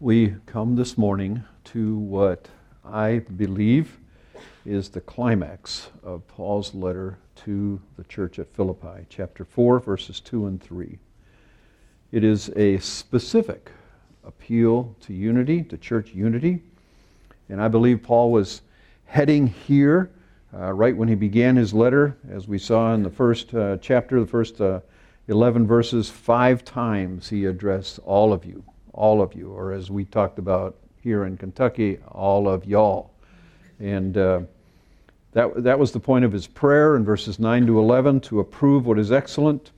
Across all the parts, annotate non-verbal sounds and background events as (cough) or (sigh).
We come this morning to what I believe is the climax of Paul's letter to the church at Philippi, chapter 4, verses 2 and 3. It is a specific appeal to unity, to church unity. And I believe Paul was heading here uh, right when he began his letter, as we saw in the first uh, chapter, the first uh, 11 verses, five times he addressed all of you, all of you, or as we talked about here in Kentucky, all of y'all. And uh, that, that was the point of his prayer in verses 9 to 11 to approve what is excellent.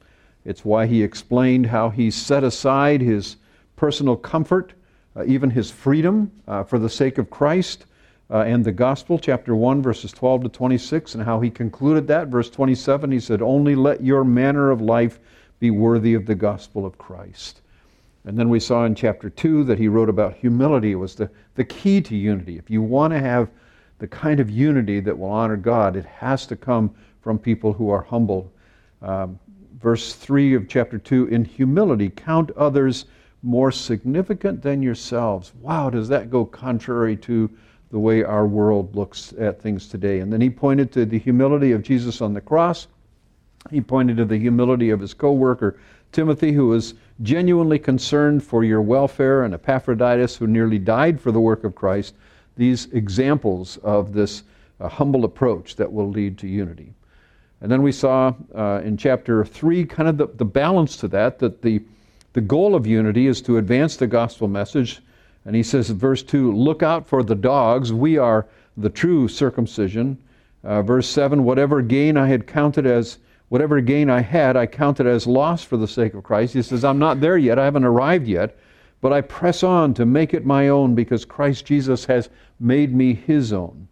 It's why he explained how he set aside his personal comfort, uh, even his freedom, uh, for the sake of Christ uh, and the gospel, chapter 1, verses 12 to 26, and how he concluded that. Verse 27, he said, Only let your manner of life be worthy of the gospel of Christ. And then we saw in chapter 2 that he wrote about humility. Was the, the key to unity. If you want to have the kind of unity that will honor God, it has to come from people who are humble. Um, verse 3 of chapter 2 In humility, count others more significant than yourselves. Wow, does that go contrary to the way our world looks at things today. And then he pointed to the humility of Jesus on the cross. He pointed to the humility of his co worker, Timothy, who was genuinely concerned for your welfare, and Epaphroditus, who nearly died for the work of Christ. These examples of this uh, humble approach that will lead to unity. And then we saw uh, in chapter 3 kind of the, the balance to that, that the, the goal of unity is to advance the gospel message and he says in verse 2 Look out for the dogs. We are the true circumcision. Uh, verse 7 Whatever gain I had counted as, whatever gain I had, I counted as loss for the sake of Christ. He says, I'm not there yet. I haven't arrived yet. But I press on to make it my own because Christ Jesus has made me his own.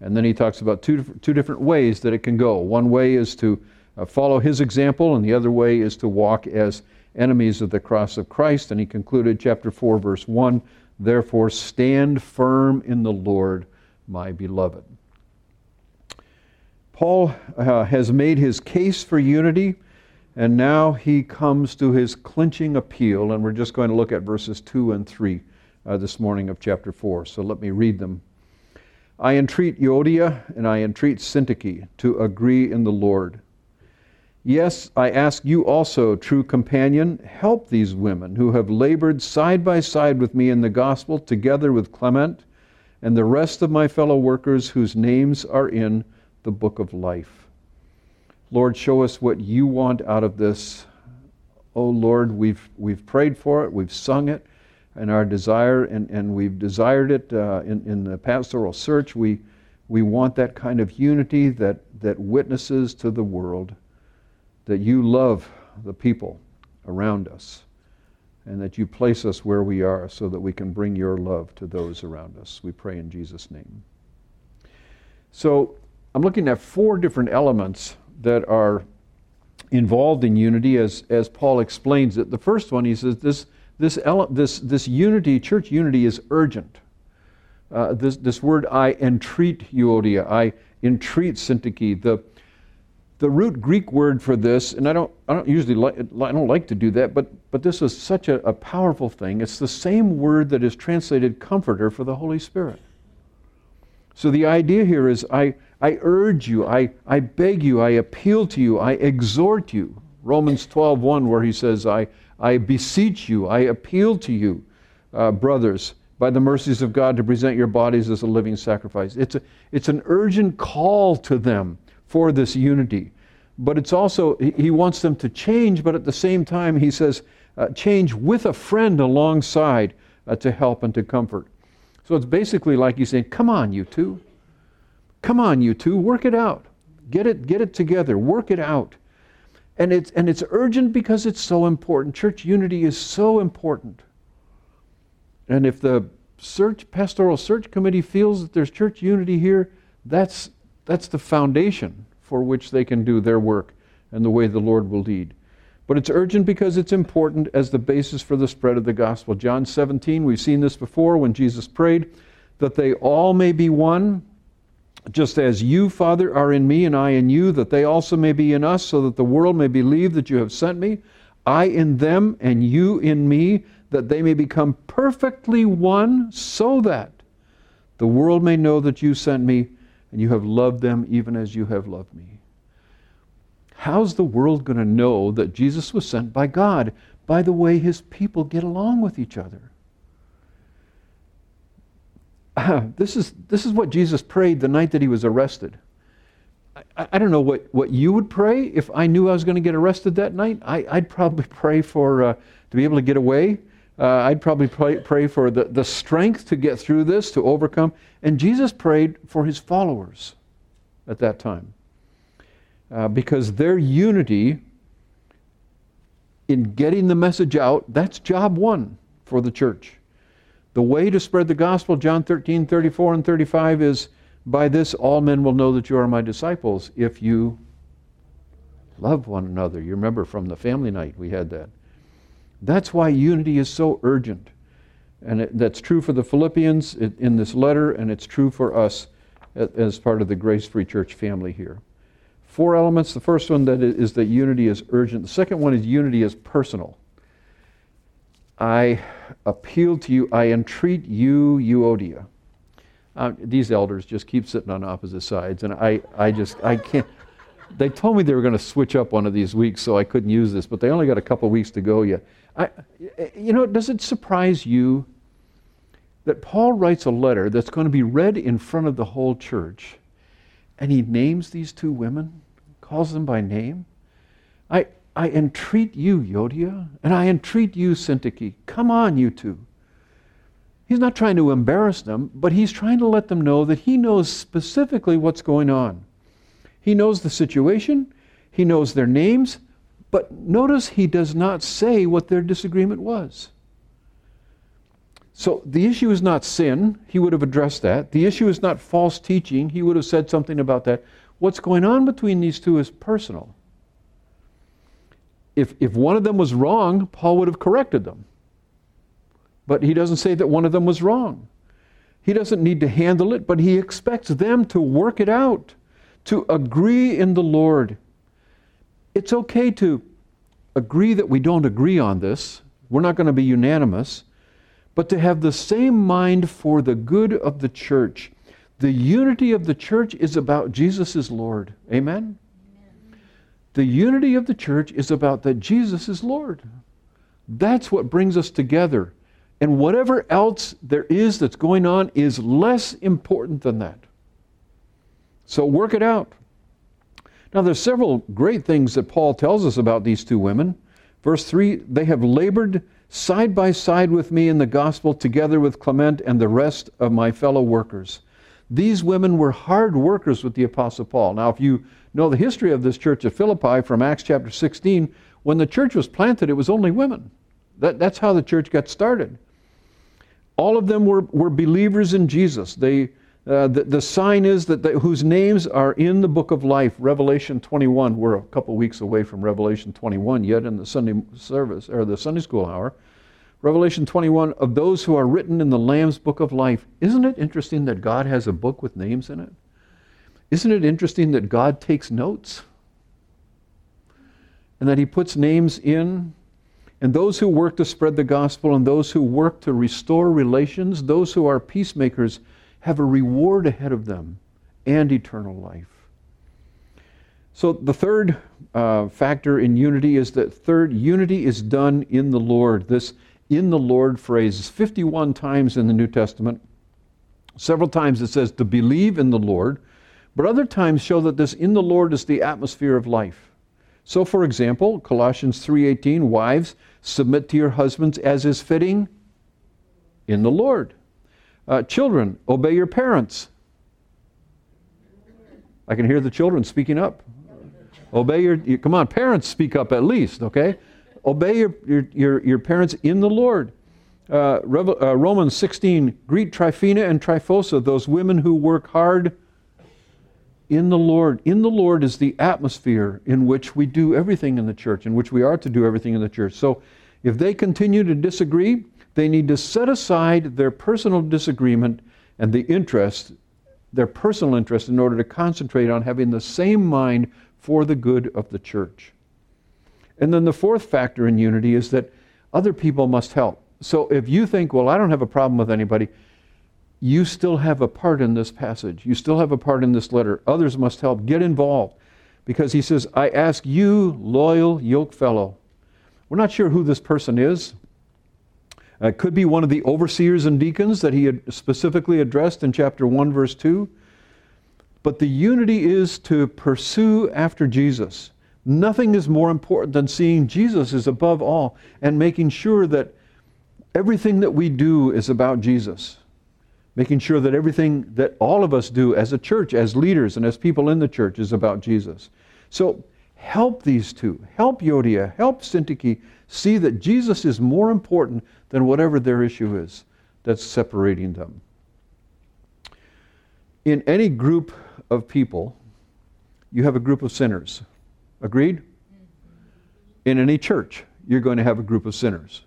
And then he talks about two, two different ways that it can go. One way is to uh, follow his example, and the other way is to walk as enemies of the cross of Christ. And he concluded chapter 4, verse 1 Therefore, stand firm in the Lord, my beloved. Paul uh, has made his case for unity, and now he comes to his clinching appeal, and we're just going to look at verses 2 and 3 uh, this morning of chapter 4. So let me read them. I entreat Euodia and I entreat Syntyche to agree in the Lord. Yes, I ask you also, true companion, help these women who have labored side by side with me in the gospel, together with Clement and the rest of my fellow workers whose names are in the book of life. Lord, show us what you want out of this. Oh Lord, we've, we've prayed for it, we've sung it, and our desire, and, and we've desired it uh, in, in the pastoral search. We, we want that kind of unity that, that witnesses to the world that you love the people around us and that you place us where we are so that we can bring your love to those around us. We pray in Jesus' name. So I'm looking at four different elements that are involved in unity as, as Paul explains it. The first one, he says, this, this, ele- this, this unity, church unity, is urgent. Uh, this, this word, I entreat Euodia, I entreat Syntyche, the, the root Greek word for this, and I don't, I don't usually like, I don't like to do that, but, but this is such a, a powerful thing. It's the same word that is translated comforter for the Holy Spirit. So the idea here is I, I urge you, I, I beg you, I appeal to you, I exhort you. Romans 12:1, where he says, I, I beseech you, I appeal to you, uh, brothers, by the mercies of God, to present your bodies as a living sacrifice. It's, a, it's an urgent call to them for this unity. But it's also, he wants them to change, but at the same time, he says, uh, change with a friend alongside uh, to help and to comfort. So it's basically like he's saying, come on, you two. Come on, you two, work it out. Get it, get it together, work it out. And it's, and it's urgent because it's so important. Church unity is so important. And if the search, pastoral search committee feels that there's church unity here, that's, that's the foundation for which they can do their work and the way the Lord will lead. But it's urgent because it's important as the basis for the spread of the gospel. John 17, we've seen this before when Jesus prayed, that they all may be one, just as you, Father, are in me and I in you, that they also may be in us, so that the world may believe that you have sent me. I in them and you in me, that they may become perfectly one, so that the world may know that you sent me and you have loved them even as you have loved me. How's the world going to know that Jesus was sent by God? By the way his people get along with each other. (clears throat) this, is, this is what Jesus prayed the night that he was arrested. I, I don't know what, what you would pray if I knew I was going to get arrested that night. I, would probably (laughs) pray for uh, to be able to get away. Uh, I'd probably pray, pray for the, the strength to get through this, to overcome. And Jesus prayed for his followers at that time uh, because their unity in getting the message out, that's job one for the church. The way to spread the gospel, John 13, 34, and 35, is by this all men will know that you are my disciples if you love one another. You remember from the family night we had that. That's why unity is so urgent. And it, that's true for the Philippians in this letter, and it's true for us as part of the Grace Free Church family here. Four elements. The first one that is that unity is urgent. The second one is unity is personal. I appeal to you, I entreat you, Euodia. Uh, these elders just keep sitting on opposite sides, and I, I just, I can't. They told me they were going to switch up one of these weeks, so I couldn't use this, but they only got a couple weeks to go yet. I, you know, does it surprise you that Paul writes a letter that's going to be read in front of the whole church, and he names these two women, calls them by name? I, I entreat you, Euodia, and I entreat you, Syntyche. Come on, you two. He's not trying to embarrass them, but he's trying to let them know that he knows specifically what's going on. He knows the situation, he knows their names, but notice he does not say what their disagreement was. So the issue is not sin, he would have addressed that. The issue is not false teaching, he would have said something about that. What's going on between these two is personal if, if one of them was wrong, Paul would have corrected them. But he doesn't say that one of them was wrong. He doesn't need to handle it, but he expects them to work it out, to agree in the Lord. It's okay to agree that we don't agree on this. We're not going to be unanimous, but to have the same mind for the good of the church. The unity of the church is about Jesus Lord. Amen? The unity of the church is about that Jesus is Lord. That's what brings us together. And whatever else there is that's going on is less important than that. So work it out. Now, there's several great things that Paul tells us about these two women. Verse 3 they have labored side by side with me in the gospel, together with Clement and the rest of my fellow workers. These women were hard workers with the Apostle Paul. Now, if you know the history of this church of Philippi from Acts chapter 16, when the church was planted, it was only women. That, that's how the church got started. All of them were, were believers in Jesus. They, uh, the, the sign is that they, whose names are in the book of life, Revelation 21. We're a couple weeks away from Revelation 21 yet in the Sunday service or the Sunday school hour. Revelation 21 of those who are written in the Lamb's book of life. Isn't it interesting that God has a book with names in it? Isn't it interesting that God takes notes? And that He puts names in? And those who work to spread the gospel and those who work to restore relations, those who are peacemakers, have a reward ahead of them and eternal life. So the third uh, factor in unity is that third, unity is done in the Lord. This in the Lord phrase is 51 times in the New Testament. Several times it says to believe in the Lord, but other times show that this in the Lord is the atmosphere of life. So for example, Colossians 3:18, wives, submit to your husbands as is fitting in the Lord. Uh, children, obey your parents. I can hear the children speaking up. Obey your, come on, parents speak up at least, okay? Obey your, your, your, your parents in the Lord. Uh, uh, Romans 16, greet Tryphena and Tryphosa, those women who work hard in the Lord. In the Lord is the atmosphere in which we do everything in the church, in which we are to do everything in the church. So if they continue to disagree, they need to set aside their personal disagreement and the interest, their personal interest, in order to concentrate on having the same mind for the good of the church. And then the fourth factor in unity is that other people must help. So if you think, well, I don't have a problem with anybody, you still have a part in this passage. You still have a part in this letter. Others must help. Get involved. Because he says, I ask you, loyal yoke fellow. We're not sure who this person is. Uh, it could be one of the overseers and deacons that he had specifically addressed in chapter 1, verse 2. But the unity is to pursue after Jesus. Nothing is more important than seeing Jesus is above all and making sure that everything that we do is about Jesus making sure that everything that all of us do as a church, as leaders, and as people in the church is about Jesus. So help these two, help Euodia, help Syntyche see that Jesus is more important than whatever their issue is that's separating them. In any group of people, you have a group of sinners. Agreed? In any church, you're going to have a group of sinners.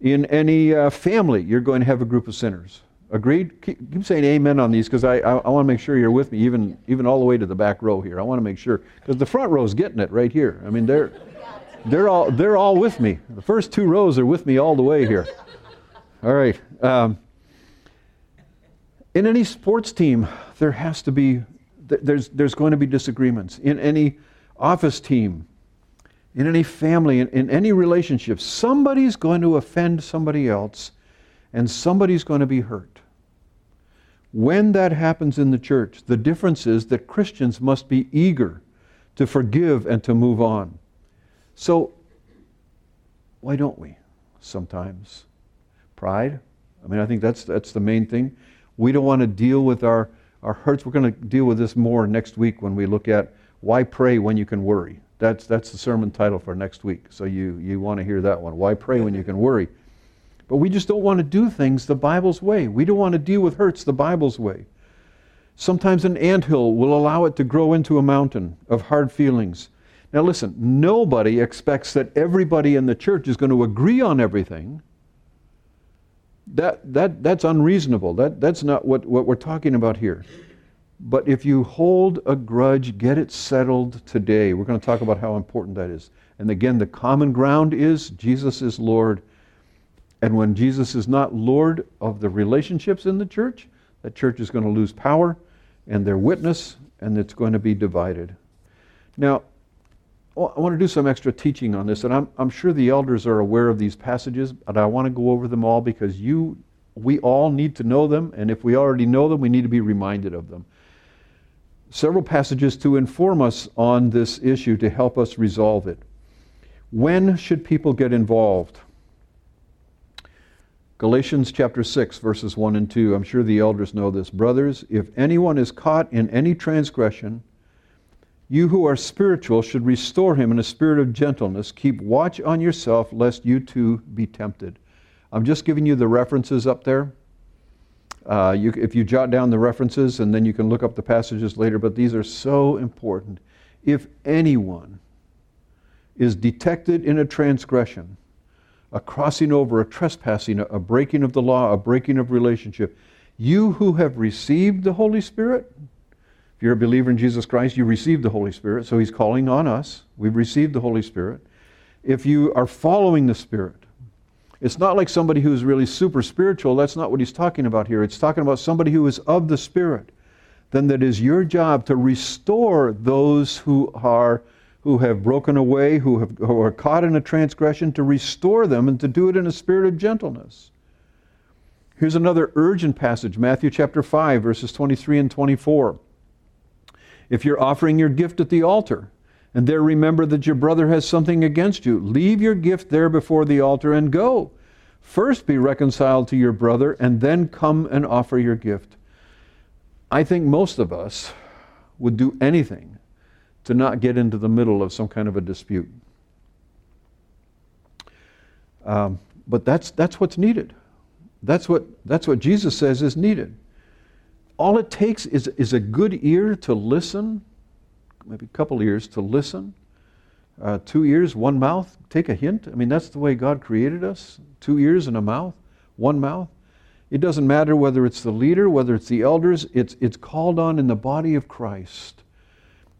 In any uh, family, you're going to have a group of sinners. Agreed? Keep, keep saying amen on these because I, I, I want to make sure you're with me, even, even all the way to the back row here. I want to make sure, because the front row is getting it right here. I mean, they're, they're, all, they're all with me. The first two rows are with me all the way here. (laughs) All right. Um, in any sports team, there has to be, there's, there's going to be disagreements. In any office team, in any family, in, in any relationship, somebody's going to offend somebody else and somebody's going to be hurt. When that happens in the church, the difference is that Christians must be eager to forgive and to move on. So, why don't we sometimes? Pride? I mean, I think that's, that's the main thing. We don't want to deal with our, our hurts. We're going to deal with this more next week when we look at why pray when you can worry. That's, that's the sermon title for next week. So you, you want to hear that one. Why pray when you can worry? But we just don't want to do things the Bible's way. We don't want to deal with hurts the Bible's way. Sometimes an anthill will allow it to grow into a mountain of hard feelings. Now, listen, nobody expects that everybody in the church is going to agree on everything. That, that, that's unreasonable. That, that's not what, what we're talking about here. But if you hold a grudge, get it settled today. We're going to talk about how important that is. And again, the common ground is Jesus is Lord and when Jesus is not Lord of the relationships in the church, that church is going to lose power and their witness, and it's going to be divided. Now, I want to do some extra teaching on this, and I'm, I'm sure the elders are aware of these passages, but I want to go over them all because you, we all need to know them, and if we already know them, we need to be reminded of them. Several passages to inform us on this issue to help us resolve it. When should people get involved? Galatians chapter 6, verses 1 and 2. I'm sure the elders know this. Brothers, if anyone is caught in any transgression, you who are spiritual should restore him in a spirit of gentleness. Keep watch on yourself, lest you too be tempted. I'm just giving you the references up there. Uh, you, if you jot down the references, and then you can look up the passages later, but these are so important. If anyone is detected in a transgression, a crossing over, a trespassing, a breaking of the law, a breaking of relationship. You who have received the Holy Spirit, if you're a believer in Jesus Christ, you received the Holy Spirit, so He's calling on us. We've received the Holy Spirit. If you are following the Spirit, it's not like somebody who's really super spiritual. That's not what he's talking about here. It's talking about somebody who is of the Spirit. Then that is your job to restore those who are who have broken away, who, have, who are caught in a transgression, to restore them and to do it in a spirit of gentleness. Here's another urgent passage Matthew chapter 5, verses 23 and 24. If you're offering your gift at the altar, and there remember that your brother has something against you, leave your gift there before the altar and go. First be reconciled to your brother, and then come and offer your gift. I think most of us would do anything to not get into the middle of some kind of a dispute. Um, but that's, that's what's needed. That's what, that's what Jesus says is needed. All it takes is, is a good ear to listen, maybe a couple ears to listen, uh, two ears, one mouth. Take a hint. I mean, that's the way God created us two ears and a mouth, one mouth. It doesn't matter whether it's the leader, whether it's the elders, it's, it's called on in the body of Christ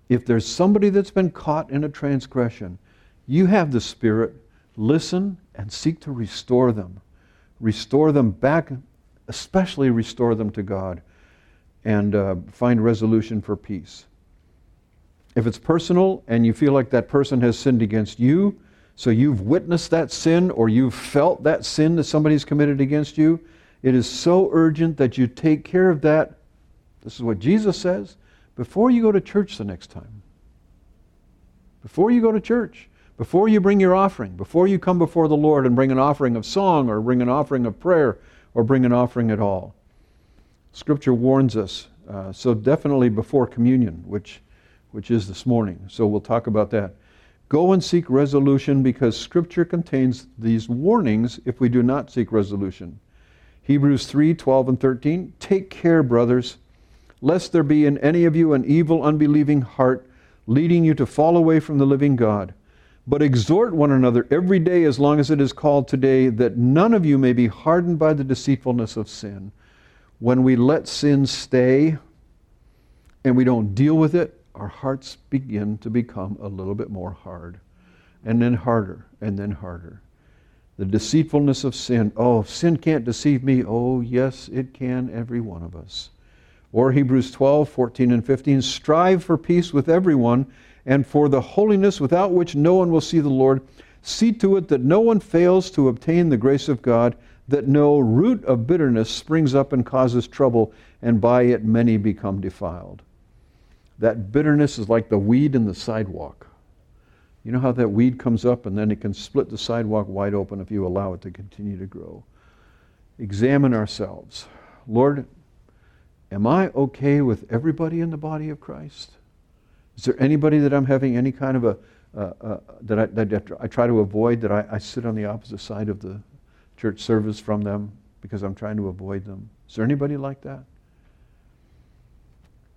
if there's somebody that's been caught in a transgression, You have the Spirit. Listen and seek to restore them. Restore them back, especially restore them to God, and uh, find resolution for peace. If it's personal and you feel like that person has sinned against you, so you've witnessed that sin or you've felt that sin that somebody's committed against you, it is so urgent that you take care of that. This is what Jesus says before you go to church the next time. Before you go to church, before you bring your offering, before you come before the Lord and bring an offering of song or bring an offering of prayer or bring an offering at all. Scripture warns us. Uh, so definitely before communion, which, which is this morning. So we'll talk about that. Go and seek resolution because Scripture contains these warnings if we do not seek resolution. Hebrews 3 12 and 13. Take care, brothers, lest there be in any of you an evil, unbelieving heart, leading you to fall away from the living God. But exhort one another every day as long as it is called today, that none of you may be hardened by the deceitfulness of sin. When we let sin stay and we don't deal with it, our hearts begin to become a little bit more hard, and then harder, and then harder. The deceitfulness of sin. Oh, sin can't deceive me. Oh, yes, it can, every one of us. Or Hebrews 12, 14, and 15. Strive for peace with everyone and for the holiness without which no one will see the Lord. See to it that no one fails to obtain the grace of God, that no root of bitterness springs up and causes trouble, and by it many become defiled. That bitterness is like the weed in the sidewalk. You know how that weed comes up and then it can split the sidewalk wide open if you allow it to continue to grow. Examine ourselves. Lord, am I okay with everybody in the body of Christ? Is there anybody that I'm having any kind of a, uh, uh, that, I, that I try to avoid, that I, I sit on the opposite side of the church service from them because I'm trying to avoid them? Is there anybody like that?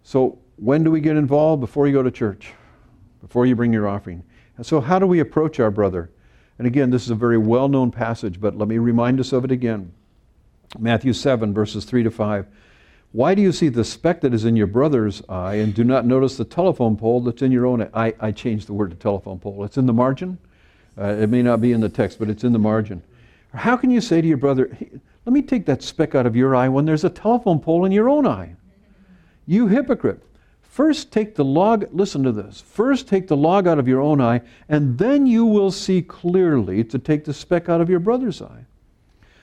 So, when do we get involved? Before you go to church, before you bring your offering. And so, how do we approach our brother? And again, this is a very well known passage, but let me remind us of it again. Matthew 7, verses 3 to 5. Why do you see the speck that is in your brother's eye and do not notice the telephone pole that's in your own eye? I, I changed the word to telephone pole. It's in the margin. Uh, it may not be in the text, but it's in the margin. How can you say to your brother, hey, let me take that speck out of your eye when there's a telephone pole in your own eye? You hypocrite. First take the log, listen to this. First take the log out of your own eye, and then you will see clearly to take the speck out of your brother's eye.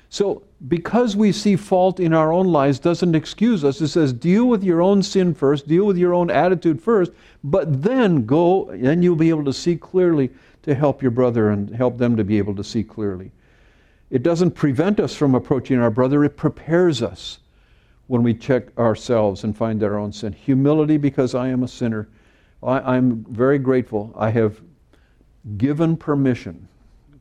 So, because we see fault in our own lives doesn't excuse us. It says, deal with your own sin first, deal with your own attitude first, but then go, then you'll be able to see clearly to help your brother and help them to be able to see clearly. It doesn't prevent us from approaching our brother, it prepares us when we check ourselves and find our own sin. Humility, because I am a sinner. I, am very grateful. I have given permission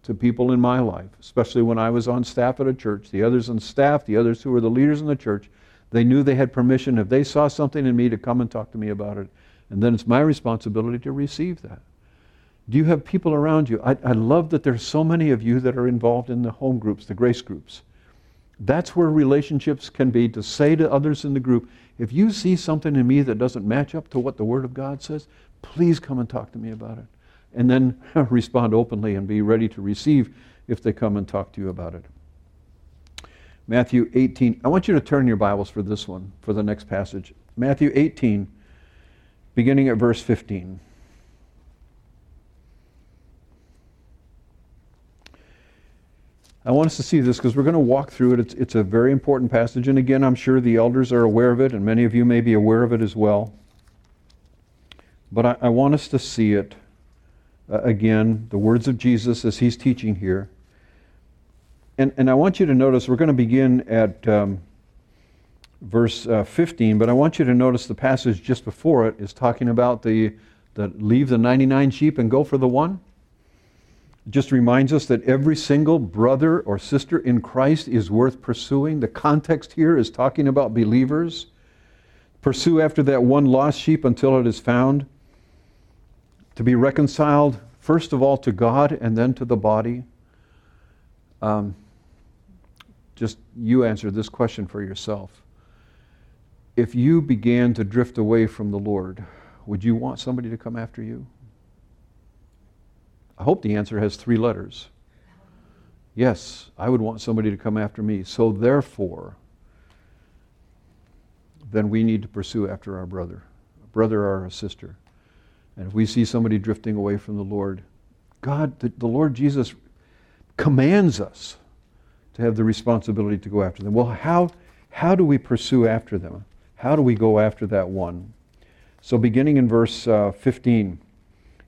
to people in my life, especially when I was on staff at a church. The others on staff, the others who were the leaders in the church, they knew they had permission if they saw something in me to come and talk to me about it. And then it's my responsibility to receive that. Do you have people around you? I, I love that there's so many of you that are involved in the home groups, the grace groups. That's where relationships can be to say to others in the group, if you see something in me that doesn't match up to what the Word of God says, please come and talk to me about it and then (laughs) respond openly and be ready to receive if they come and talk to you about it. Matthew 18. I want you to turn your Bibles for this one, for the next passage. Matthew 18, beginning at verse 15. I want us to see this because we're going to walk through it. It's, it's a very important passage. And again, I'm sure the elders are aware of it, and many of you may be aware of it as well. But I, I want us to see it uh, again, the words of Jesus as he's teaching here. And, and I want you to notice, we're going to begin at um, verse uh, 15, but I want you to notice the passage just before it is talking about the, the leave the 99 sheep and go for the one. Just reminds us that every single brother or sister in Christ is worth pursuing. The context here is talking about believers. Pursue after that one lost sheep until it is found to be reconciled, first of all, to God and then to the body? Um, just you answer this question for yourself. If you began to drift away from the Lord, would you want somebody to come after you? I hope the answer has three letters. Yes, I would want somebody to come after me. So therefore, then we need to pursue after our brother, a brother or a sister. And if we see somebody drifting away from the Lord, God, the, the Lord Jesus commands us to have the responsibility to go after them. Well, how, how do we pursue after them? How do we go after that one? So, beginning in verse uh, 15,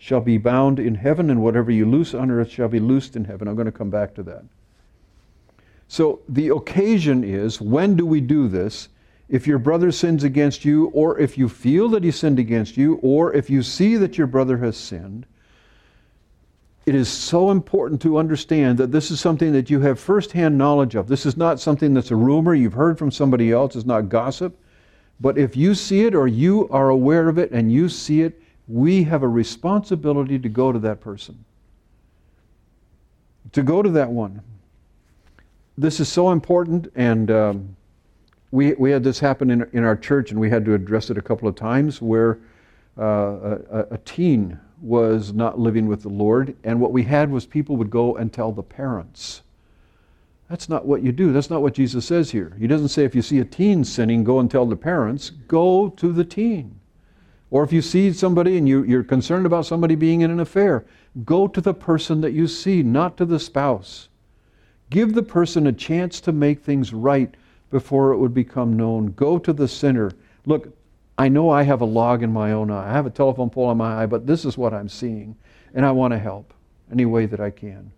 shall be bound in heaven, and whatever you loose on earth shall be loosed in heaven. I'm going to come back to that. So the occasion is when do we do this? if your brother sins against you, or if you feel that he sinned against you, or if you see that your brother has sinned, it is so important to understand that this is something that you have firsthand knowledge of. This is not something that's a rumor you've heard from somebody else, it's not gossip. But if you see it or you are aware of it and you see it, we have a responsibility to go to that person. To go to that one. This is so important, and um, we, we had this happen in, in our church, and we had to address it a couple of times where uh, a, a teen was not living with the Lord, and what we had was people would go and tell the parents. That's not what you do. That's not what Jesus says here. He doesn't say if you see a teen sinning, go and tell the parents. Go to the teen. Or if you see somebody and you, you're concerned about somebody being in an affair, go to the person that you see, not to the spouse. Give the person a chance to make things right before it would become known. Go to the sinner. Look, I know I have a log in my own eye. I have a telephone pole in my eye, but this is what I'm seeing, and I want to help any way that I can.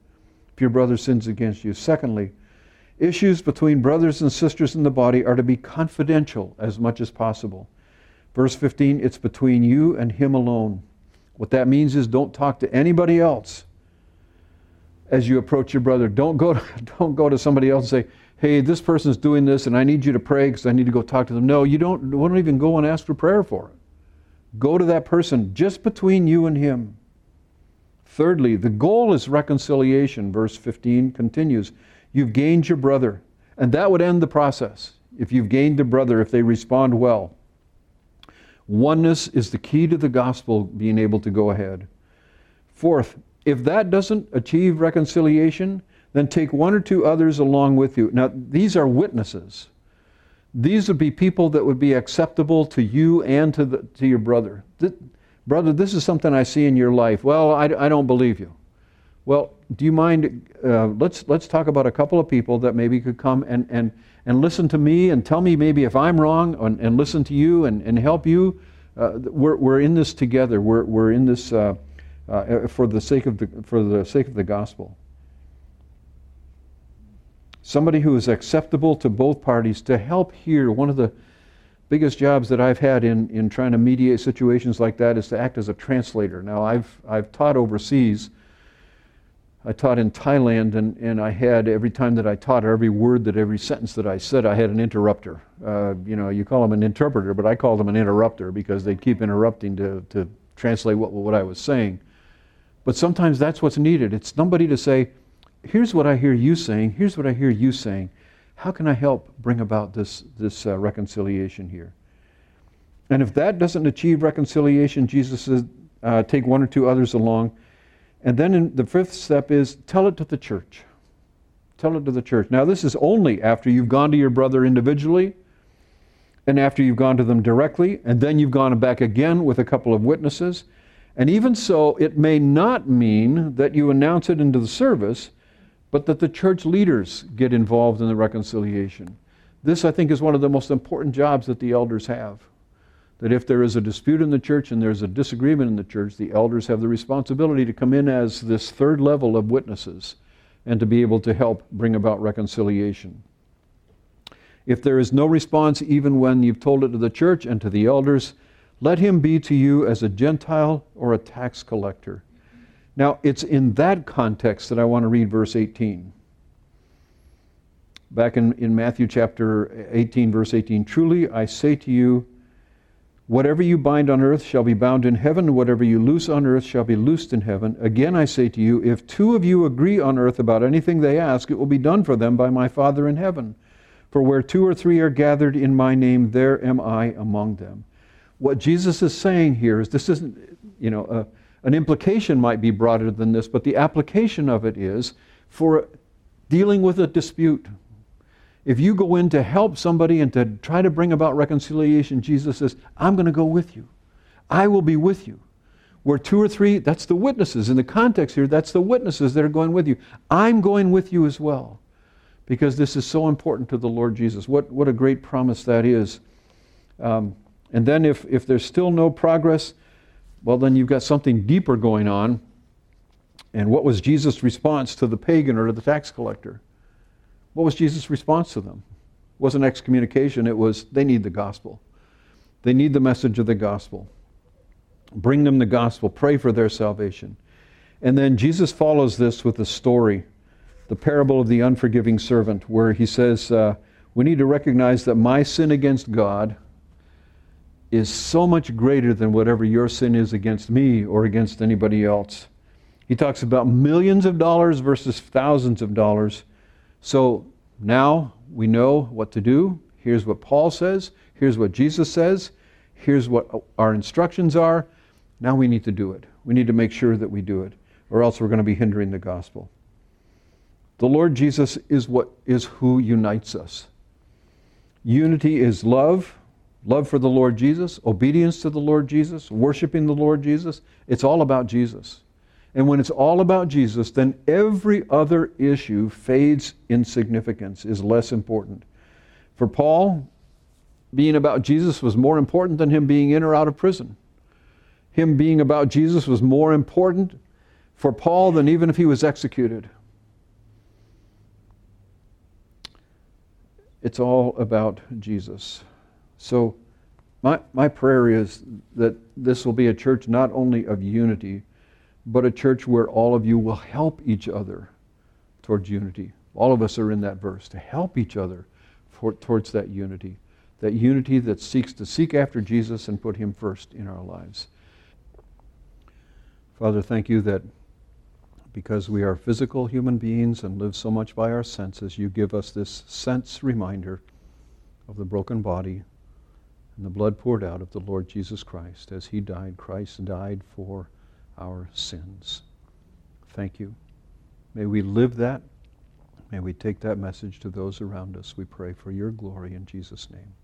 If your brother sins against you. Secondly, issues between brothers and sisters in the body are to be confidential as much as possible. Verse 15, it's between you and him alone. What that means is don't talk to anybody else as you approach your brother. Don't go to, (laughs) don't go to somebody else and say, hey, this person's doing this and I need you to pray because I need to go talk to them. No, you don't, don't even go and ask for prayer for it. Go to that person just between you and him. Thirdly, the goal is reconciliation. Verse 15 continues You've gained your brother. And that would end the process if you've gained the brother, if they respond well. Oneness is the key to the gospel being able to go ahead. Fourth, if that doesn't achieve reconciliation, then take one or two others along with you. Now, these are witnesses. These would be people that would be acceptable to you and to, the, to your brother. This, brother, this is something I see in your life. Well, I, I don't believe you. Well, do you mind? Uh, let's, let's talk about a couple of people that maybe could come and, and, and listen to me and tell me maybe if I'm wrong and, and listen to you and, and help you. Uh, we're, we're in this together. We're, we're in this uh, uh for, the sake of the, for the sake of the gospel somebody who is acceptable to both parties to help here. One of the biggest jobs that I've had in, in trying to mediate situations like that is to act as a translator. Now, I've, I've taught overseas. I taught in Thailand, and, and I had, every time that I taught, every word that every sentence that I said, I had an interrupter. Uh, you know, you call them an interpreter, but I called them an interrupter because they'd keep interrupting to, to translate what, what I was saying. But sometimes that's what's needed. It's somebody to say, here's what I hear you saying, here's what I hear you saying. How can I help bring about this, this uh, reconciliation here? And if that doesn't achieve reconciliation, Jesus says, uh, take one or two others along. And then the fifth step is tell it to the church. Tell it to the church. Now, this is only after you've gone to your brother individually and after you've gone to them directly, and then you've gone back again with a couple of witnesses. And even so, it may not mean that you announce it into the service but that the church leaders get involved in the reconciliation. This, I think, is one of the most important jobs that the elders have. That if there is a dispute in the church and there's a disagreement in the church, the elders have the responsibility to come in as this third level of witnesses and to be able to help bring about reconciliation. If there is no response, even when you've told it to the church and to the elders, let him be to you as a Gentile or a tax collector. Now, it's in that context that I want to read verse 18. Back in, in Matthew chapter 18, verse 18 Truly I say to you, whatever you bind on earth shall be bound in heaven, whatever you loose on earth shall be loosed in heaven. Again I say to you, if two of you agree on earth about anything they ask, it will be done for them by my Father in heaven. For where two or three are gathered in my name, there am I among them. What Jesus is saying here is this isn't, you know, an implication might be broader than this, but the application of it is for dealing with a dispute. If you go in to help somebody and to try to bring about reconciliation, Jesus says, I'm going to go with you. I will be with you. Where two or three, that's the witnesses. In the context here, that's the witnesses that are going with you. I'm going with you as well because this is so important to the Lord Jesus. What, what a great promise that is. Um, and then if, if there's still no progress, well, then you've got something deeper going on. And what was Jesus' response to the pagan or to the tax collector? What was Jesus' response to them? It wasn't excommunication, it was they need the gospel. They need the message of the gospel. Bring them the gospel, pray for their salvation. And then Jesus follows this with a story, the parable of the unforgiving servant, where he says, uh, We need to recognize that my sin against God is so much greater than whatever your sin is against me or against anybody else. He talks about millions of dollars versus thousands of dollars. So now we know what to do. Here's what Paul says. Here's what Jesus says. Here's what our instructions are. Now we need to do it. We need to make sure that we do it, or else we're going to be hindering the gospel. The Lord Jesus is what is who unites us. Unity is love, love for the Lord Jesus, obedience to the Lord Jesus, worshiping the Lord Jesus. It's all about Jesus. And when it's all about Jesus, then every other issue fades in significance, is less important. For Paul, being about Jesus was more important than him being in or out of prison. Him being about Jesus was more important for Paul than even if he was executed. It's all about Jesus. So, my, my prayer is that this will be a church not only of unity, but a church where all of you will help each other towards unity. All of us are in that verse to help each other for, towards that unity. That unity that seeks to seek after Jesus and put him first in our lives. Father, thank you that because we are physical human beings and live so much by our senses, you give us this sense reminder of the broken body and the blood poured out of the Lord Jesus Christ. As he died, Christ died for our sins. Thank you. May we live that. May we take that message to those around us. We pray for your glory in Jesus' name.